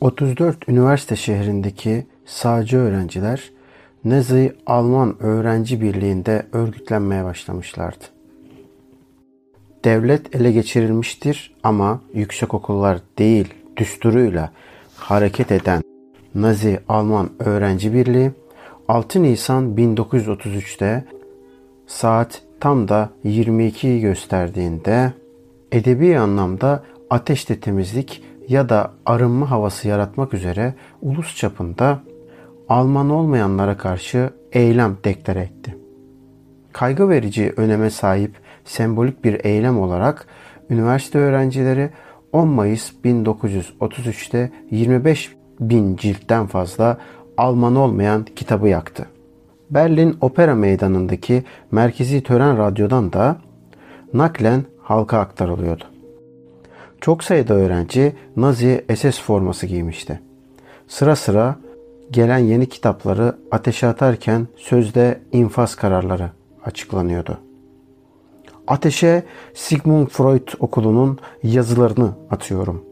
...34 üniversite şehrindeki sağcı öğrenciler... Nazi Alman Öğrenci Birliği'nde örgütlenmeye başlamışlardı. Devlet ele geçirilmiştir ama yüksek okullar değil düsturuyla hareket eden Nazi Alman Öğrenci Birliği 6 Nisan 1933'te saat tam da 22'yi gösterdiğinde edebi anlamda ateşte temizlik ya da arınma havası yaratmak üzere ulus çapında Alman olmayanlara karşı eylem deklare etti. Kaygı verici öneme sahip sembolik bir eylem olarak üniversite öğrencileri 10 Mayıs 1933'te 25 bin ciltten fazla Alman olmayan kitabı yaktı. Berlin Opera Meydanı'ndaki merkezi tören radyodan da naklen halka aktarılıyordu. Çok sayıda öğrenci Nazi SS forması giymişti. Sıra sıra gelen yeni kitapları ateşe atarken sözde infaz kararları açıklanıyordu. Ateşe Sigmund Freud okulunun yazılarını atıyorum.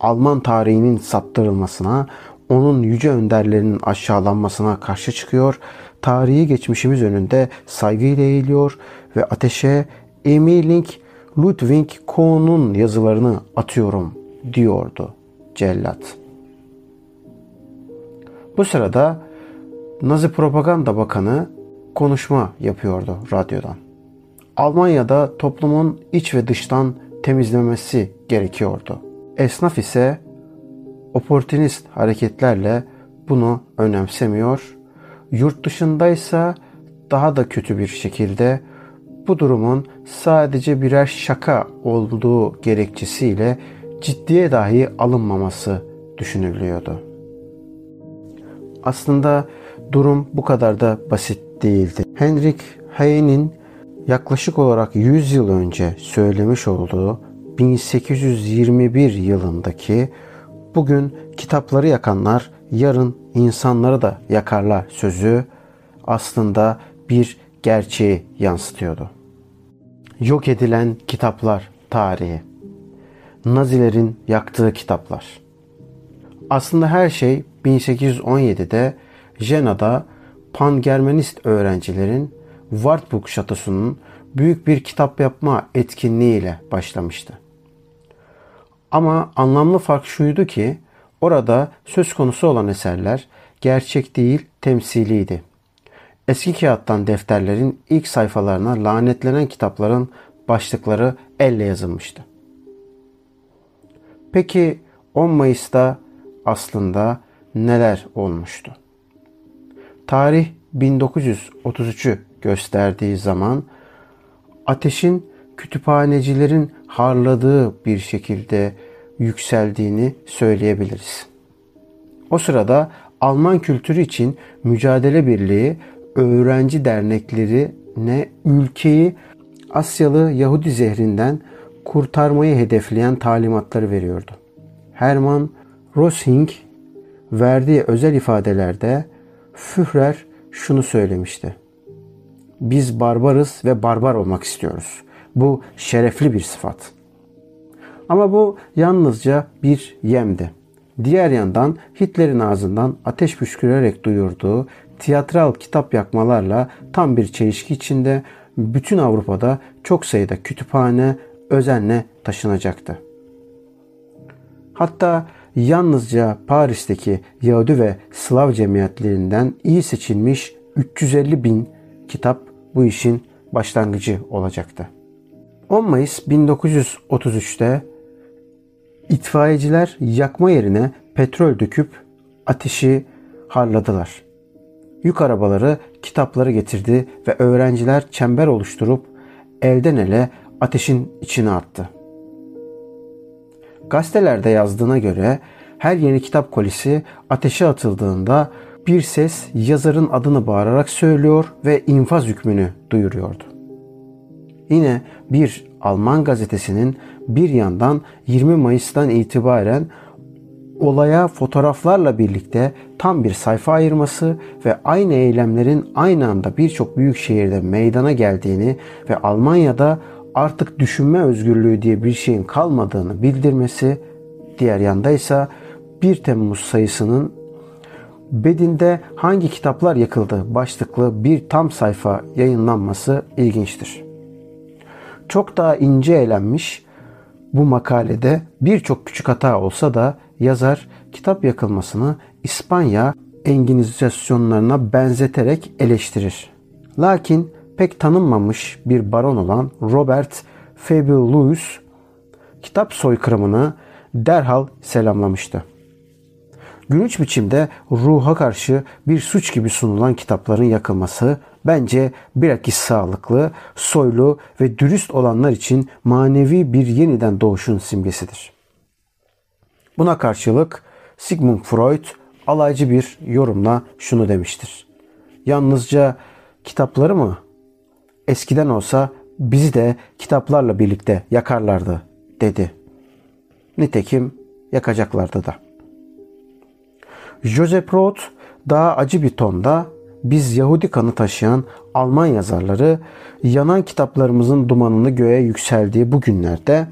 Alman tarihinin saptırılmasına, onun yüce önderlerinin aşağılanmasına karşı çıkıyor, tarihi geçmişimiz önünde saygıyla eğiliyor ve ateşe Emiling Ludwig Kohn'un yazılarını atıyorum diyordu cellat. Bu sırada Nazi Propaganda Bakanı konuşma yapıyordu radyodan. Almanya'da toplumun iç ve dıştan temizlemesi gerekiyordu. Esnaf ise oportunist hareketlerle bunu önemsemiyor. Yurt dışındaysa daha da kötü bir şekilde bu durumun sadece birer şaka olduğu gerekçesiyle ciddiye dahi alınmaması düşünülüyordu. Aslında durum bu kadar da basit değildi. Henrik Heyne'in yaklaşık olarak 100 yıl önce söylemiş olduğu 1821 yılındaki bugün kitapları yakanlar yarın insanları da yakarlar sözü aslında bir gerçeği yansıtıyordu. Yok edilen kitaplar tarihi. Nazilerin yaktığı kitaplar. Aslında her şey 1817'de Jena'da Pan-Germanist öğrencilerin Wartburg Şatosu'nun büyük bir kitap yapma etkinliğiyle başlamıştı. Ama anlamlı fark şuydu ki orada söz konusu olan eserler gerçek değil temsiliydi. Eski kağıttan defterlerin ilk sayfalarına lanetlenen kitapların başlıkları elle yazılmıştı. Peki 10 Mayıs'ta aslında neler olmuştu? Tarih 1933'ü gösterdiği zaman ateşin kütüphanecilerin harladığı bir şekilde yükseldiğini söyleyebiliriz. O sırada Alman kültürü için mücadele birliği öğrenci derneklerine ülkeyi Asyalı Yahudi zehrinden kurtarmayı hedefleyen talimatları veriyordu. Hermann Rosing verdiği özel ifadelerde Führer şunu söylemişti. Biz barbarız ve barbar olmak istiyoruz. Bu şerefli bir sıfat. Ama bu yalnızca bir yemdi. Diğer yandan Hitler'in ağzından ateş püskürerek duyurduğu tiyatral kitap yakmalarla tam bir çelişki içinde bütün Avrupa'da çok sayıda kütüphane özenle taşınacaktı. Hatta yalnızca Paris'teki Yahudi ve Slav cemiyetlerinden iyi seçilmiş 350 bin kitap bu işin başlangıcı olacaktı. 10 Mayıs 1933'te itfaiyeciler yakma yerine petrol döküp ateşi harladılar. Yük arabaları kitapları getirdi ve öğrenciler çember oluşturup elden ele ateşin içine attı. Gazetelerde yazdığına göre her yeni kitap kolisi ateşe atıldığında bir ses yazarın adını bağırarak söylüyor ve infaz hükmünü duyuruyordu. Yine bir Alman gazetesinin bir yandan 20 Mayıs'tan itibaren olaya fotoğraflarla birlikte tam bir sayfa ayırması ve aynı eylemlerin aynı anda birçok büyük şehirde meydana geldiğini ve Almanya'da artık düşünme özgürlüğü diye bir şeyin kalmadığını bildirmesi, diğer yanda ise 1 Temmuz sayısının Bedin'de hangi kitaplar yakıldı başlıklı bir tam sayfa yayınlanması ilginçtir. Çok daha ince elenmiş bu makalede birçok küçük hata olsa da yazar kitap yakılmasını İspanya enginizasyonlarına benzeterek eleştirir. Lakin pek tanınmamış bir baron olan Robert Fabius kitap soykırımını derhal selamlamıştı. Gülünç biçimde ruha karşı bir suç gibi sunulan kitapların yakılması bence bilakis sağlıklı, soylu ve dürüst olanlar için manevi bir yeniden doğuşun simgesidir. Buna karşılık Sigmund Freud alaycı bir yorumla şunu demiştir. Yalnızca kitapları mı? Eskiden olsa bizi de kitaplarla birlikte yakarlardı dedi. Nitekim yakacaklardı da. Joseph Roth daha acı bir tonda biz Yahudi kanı taşıyan Alman yazarları yanan kitaplarımızın dumanını göğe yükseldiği bu günlerde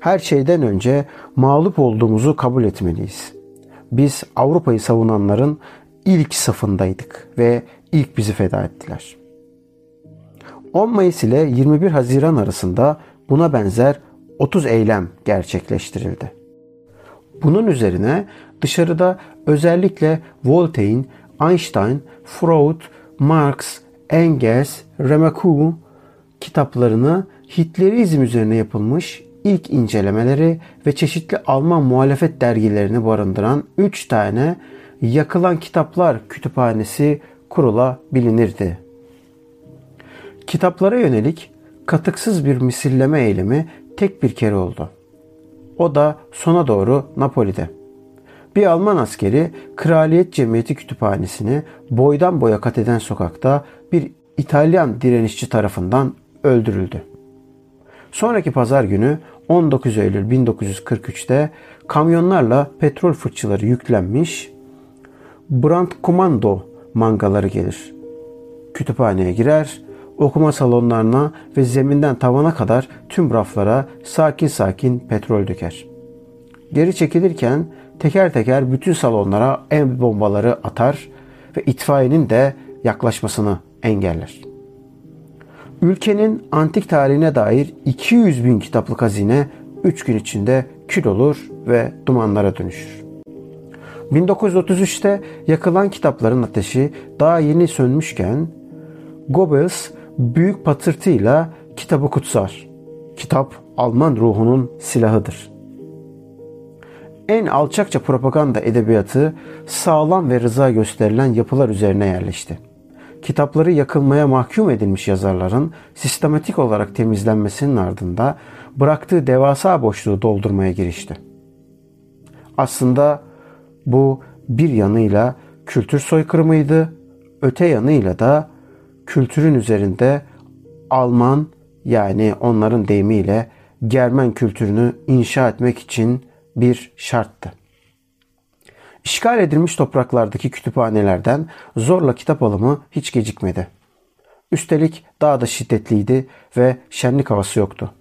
her şeyden önce mağlup olduğumuzu kabul etmeliyiz. Biz Avrupa'yı savunanların ilk safındaydık ve ilk bizi feda ettiler. 10 Mayıs ile 21 Haziran arasında buna benzer 30 eylem gerçekleştirildi. Bunun üzerine dışarıda özellikle Voltaire, Einstein, Freud, Marx, Engels, Remarque kitaplarını Hitlerizm üzerine yapılmış ilk incelemeleri ve çeşitli Alman muhalefet dergilerini barındıran 3 tane yakılan kitaplar kütüphanesi kurulabilinirdi. Kitaplara yönelik katıksız bir misilleme eylemi tek bir kere oldu. O da sona doğru Napoli'de. Bir Alman askeri Kraliyet Cemiyeti Kütüphanesi'ni boydan boya kat eden sokakta bir İtalyan direnişçi tarafından öldürüldü. Sonraki pazar günü 19 Eylül 1943'te kamyonlarla petrol fırçaları yüklenmiş Brand Komando mangaları gelir. Kütüphaneye girer, okuma salonlarına ve zeminden tavana kadar tüm raflara sakin sakin petrol döker. Geri çekilirken teker teker bütün salonlara el bombaları atar ve itfaiyenin de yaklaşmasını engeller. Ülkenin antik tarihine dair 200 bin kitaplık hazine 3 gün içinde kül olur ve dumanlara dönüşür. 1933'te yakılan kitapların ateşi daha yeni sönmüşken Goebbels büyük patırtıyla kitabı kutsar. Kitap Alman ruhunun silahıdır. En alçakça propaganda edebiyatı sağlam ve rıza gösterilen yapılar üzerine yerleşti. Kitapları yakılmaya mahkum edilmiş yazarların sistematik olarak temizlenmesinin ardında bıraktığı devasa boşluğu doldurmaya girişti. Aslında bu bir yanıyla kültür soykırımıydı, öte yanıyla da kültürün üzerinde Alman yani onların deyimiyle Germen kültürünü inşa etmek için bir şarttı. İşgal edilmiş topraklardaki kütüphanelerden zorla kitap alımı hiç gecikmedi. Üstelik daha da şiddetliydi ve şenlik havası yoktu.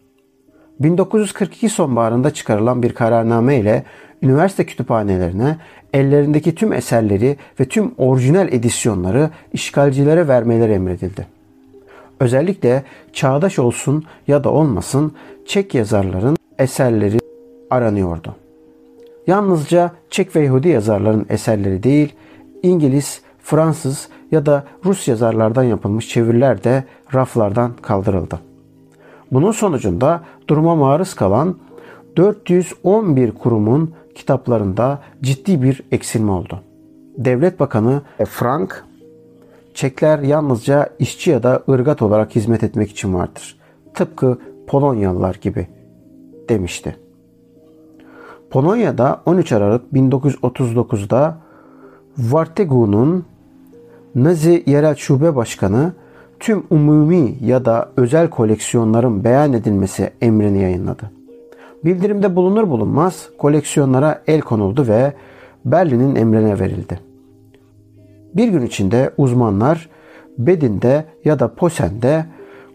1942 sonbaharında çıkarılan bir kararname ile üniversite kütüphanelerine ellerindeki tüm eserleri ve tüm orijinal edisyonları işgalcilere vermeleri emredildi. Özellikle çağdaş olsun ya da olmasın Çek yazarların eserleri aranıyordu. Yalnızca Çek ve Yahudi yazarların eserleri değil, İngiliz, Fransız ya da Rus yazarlardan yapılmış çeviriler de raflardan kaldırıldı. Bunun sonucunda duruma maruz kalan 411 kurumun kitaplarında ciddi bir eksilme oldu. Devlet Bakanı Frank, çekler yalnızca işçi ya da ırgat olarak hizmet etmek için vardır. Tıpkı Polonyalılar gibi demişti. Polonya'da 13 Aralık 1939'da Vartegu'nun Nazi Yerel Şube Başkanı tüm umumi ya da özel koleksiyonların beyan edilmesi emrini yayınladı. Bildirimde bulunur bulunmaz koleksiyonlara el konuldu ve Berlin'in emrine verildi. Bir gün içinde uzmanlar Bedin'de ya da Posen'de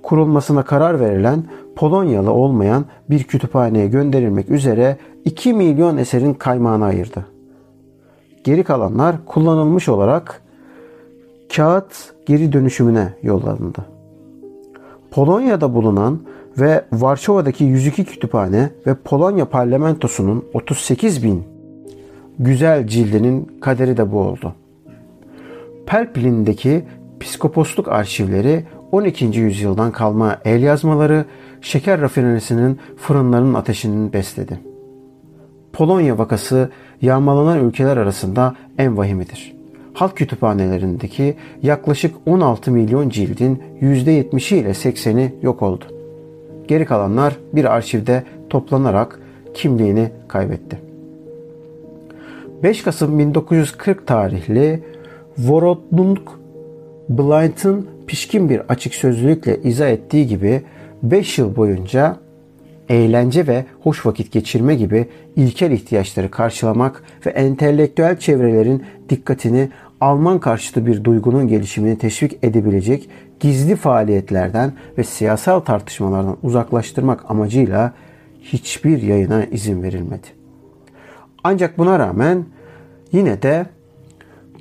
kurulmasına karar verilen Polonyalı olmayan bir kütüphaneye gönderilmek üzere 2 milyon eserin kaymağını ayırdı. Geri kalanlar kullanılmış olarak kağıt geri dönüşümüne yollandı. Polonya'da bulunan ve Varşova'daki 102 kütüphane ve Polonya parlamentosunun 38 bin güzel cildinin kaderi de bu oldu. Pelplin'deki psikoposluk arşivleri 12. yüzyıldan kalma el yazmaları şeker rafinerisinin fırınlarının ateşini besledi. Polonya vakası yağmalanan ülkeler arasında en vahimidir. Halk kütüphanelerindeki yaklaşık 16 milyon cildin %70'i ile 80'i yok oldu. Geri kalanlar bir arşivde toplanarak kimliğini kaybetti. 5 Kasım 1940 tarihli Vorodnung Blyth'ın pişkin bir açık sözlülükle izah ettiği gibi 5 yıl boyunca eğlence ve hoş vakit geçirme gibi ilkel ihtiyaçları karşılamak ve entelektüel çevrelerin dikkatini Alman karşıtı bir duygunun gelişimini teşvik edebilecek gizli faaliyetlerden ve siyasal tartışmalardan uzaklaştırmak amacıyla hiçbir yayına izin verilmedi. Ancak buna rağmen yine de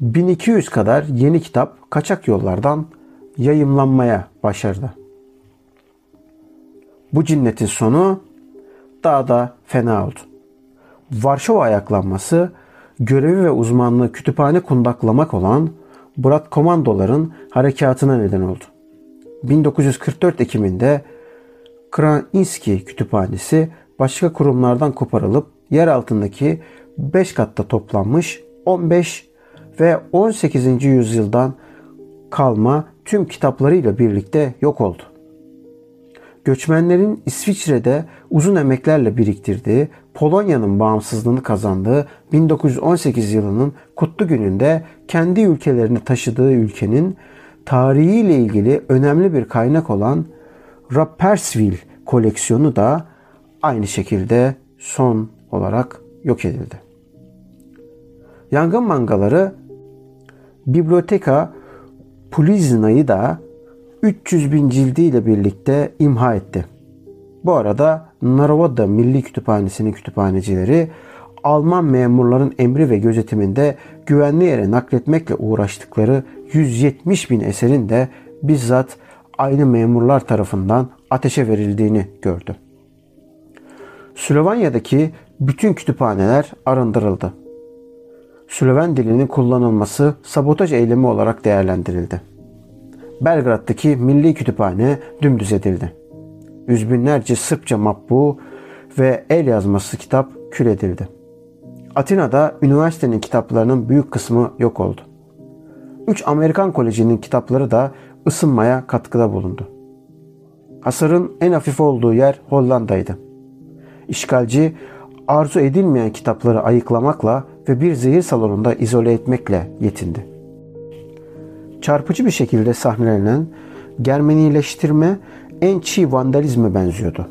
1200 kadar yeni kitap kaçak yollardan yayımlanmaya başardı. Bu cinnetin sonu daha da fena oldu. Varşova ayaklanması görevi ve uzmanlığı kütüphane kundaklamak olan Brat komandoların harekatına neden oldu. 1944 Ekim'inde Krainski Kütüphanesi başka kurumlardan koparılıp yer altındaki 5 katta toplanmış 15 ve 18. yüzyıldan kalma tüm kitaplarıyla birlikte yok oldu. Göçmenlerin İsviçre'de uzun emeklerle biriktirdiği, Polonya'nın bağımsızlığını kazandığı 1918 yılının kutlu gününde kendi ülkelerini taşıdığı ülkenin tarihiyle ilgili önemli bir kaynak olan Rapperswil koleksiyonu da aynı şekilde son olarak yok edildi. Yangın mangaları Biblioteka Pulizna'yı da 300 bin cildiyle birlikte imha etti. Bu arada Naroda Milli Kütüphanesi'nin kütüphanecileri Alman memurların emri ve gözetiminde güvenli yere nakletmekle uğraştıkları 170 bin eserin de bizzat aynı memurlar tarafından ateşe verildiğini gördü. Slovanya'daki bütün kütüphaneler arındırıldı. Sloven dilinin kullanılması sabotaj eylemi olarak değerlendirildi. Belgrad'daki Milli Kütüphane dümdüz edildi. Yüz binlerce Sırpça matbu ve el yazması kitap kül edildi. Atina'da üniversitenin kitaplarının büyük kısmı yok oldu. Üç Amerikan kolejinin kitapları da ısınmaya katkıda bulundu. Hasarın en hafif olduğu yer Hollanda'ydı. İşgalci arzu edilmeyen kitapları ayıklamakla ve bir zehir salonunda izole etmekle yetindi. Çarpıcı bir şekilde sahnelenen Germanileştirme en çiğ vandalizme benziyordu.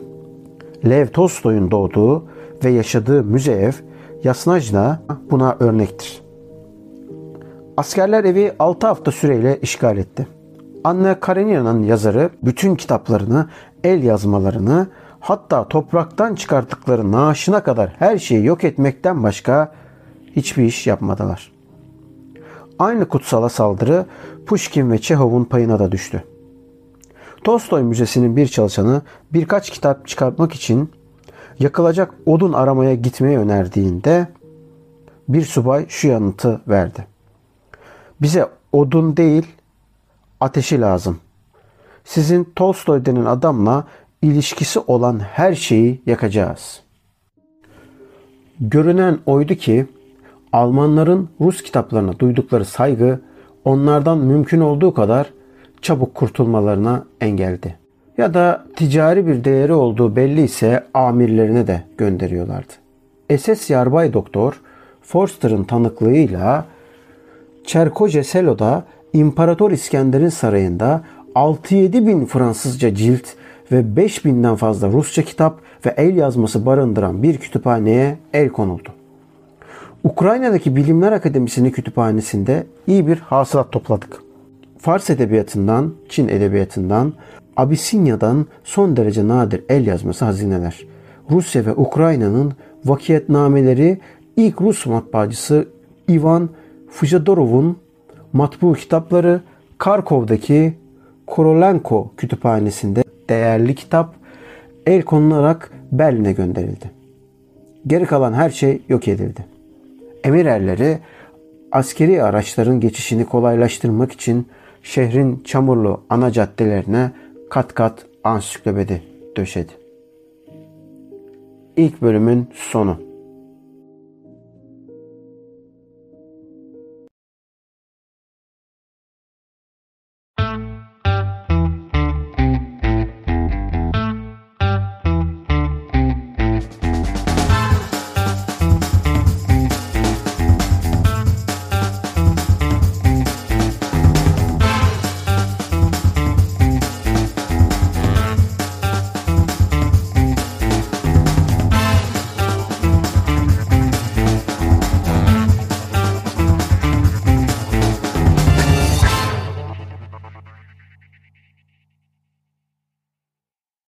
Lev Tolstoy'un doğduğu ve yaşadığı müze ev Yasnajna buna örnektir. Askerler evi 6 hafta süreyle işgal etti. Anne Karenina'nın yazarı bütün kitaplarını, el yazmalarını, hatta topraktan çıkarttıkları naaşına kadar her şeyi yok etmekten başka hiçbir iş yapmadılar. Aynı kutsala saldırı Pushkin ve Çehov'un payına da düştü. Tolstoy Müzesi'nin bir çalışanı birkaç kitap çıkartmak için yakılacak odun aramaya gitmeyi önerdiğinde bir subay şu yanıtı verdi. Bize odun değil ateşi lazım. Sizin Tolstoy denen adamla ilişkisi olan her şeyi yakacağız. Görünen oydu ki Almanların Rus kitaplarına duydukları saygı onlardan mümkün olduğu kadar çabuk kurtulmalarına engeldi. Ya da ticari bir değeri olduğu belli ise amirlerine de gönderiyorlardı. SS Yarbay Doktor Forster'ın tanıklığıyla Çerkoce Selo'da İmparator İskender'in sarayında 6-7 bin Fransızca cilt ve 5 binden fazla Rusça kitap ve el yazması barındıran bir kütüphaneye el konuldu. Ukrayna'daki Bilimler Akademisi'nin kütüphanesinde iyi bir hasılat topladık. Fars edebiyatından, Çin edebiyatından, Abisinya'dan son derece nadir el yazması hazineler. Rusya ve Ukrayna'nın vakiyetnameleri ilk Rus matbaacısı Ivan Fujadorov'un matbu kitapları Karkov'daki Korolenko kütüphanesinde değerli kitap el konularak Berlin'e gönderildi. Geri kalan her şey yok edildi. Emir erleri askeri araçların geçişini kolaylaştırmak için şehrin çamurlu ana caddelerine kat kat ansiklopedi döşedi. İlk bölümün sonu.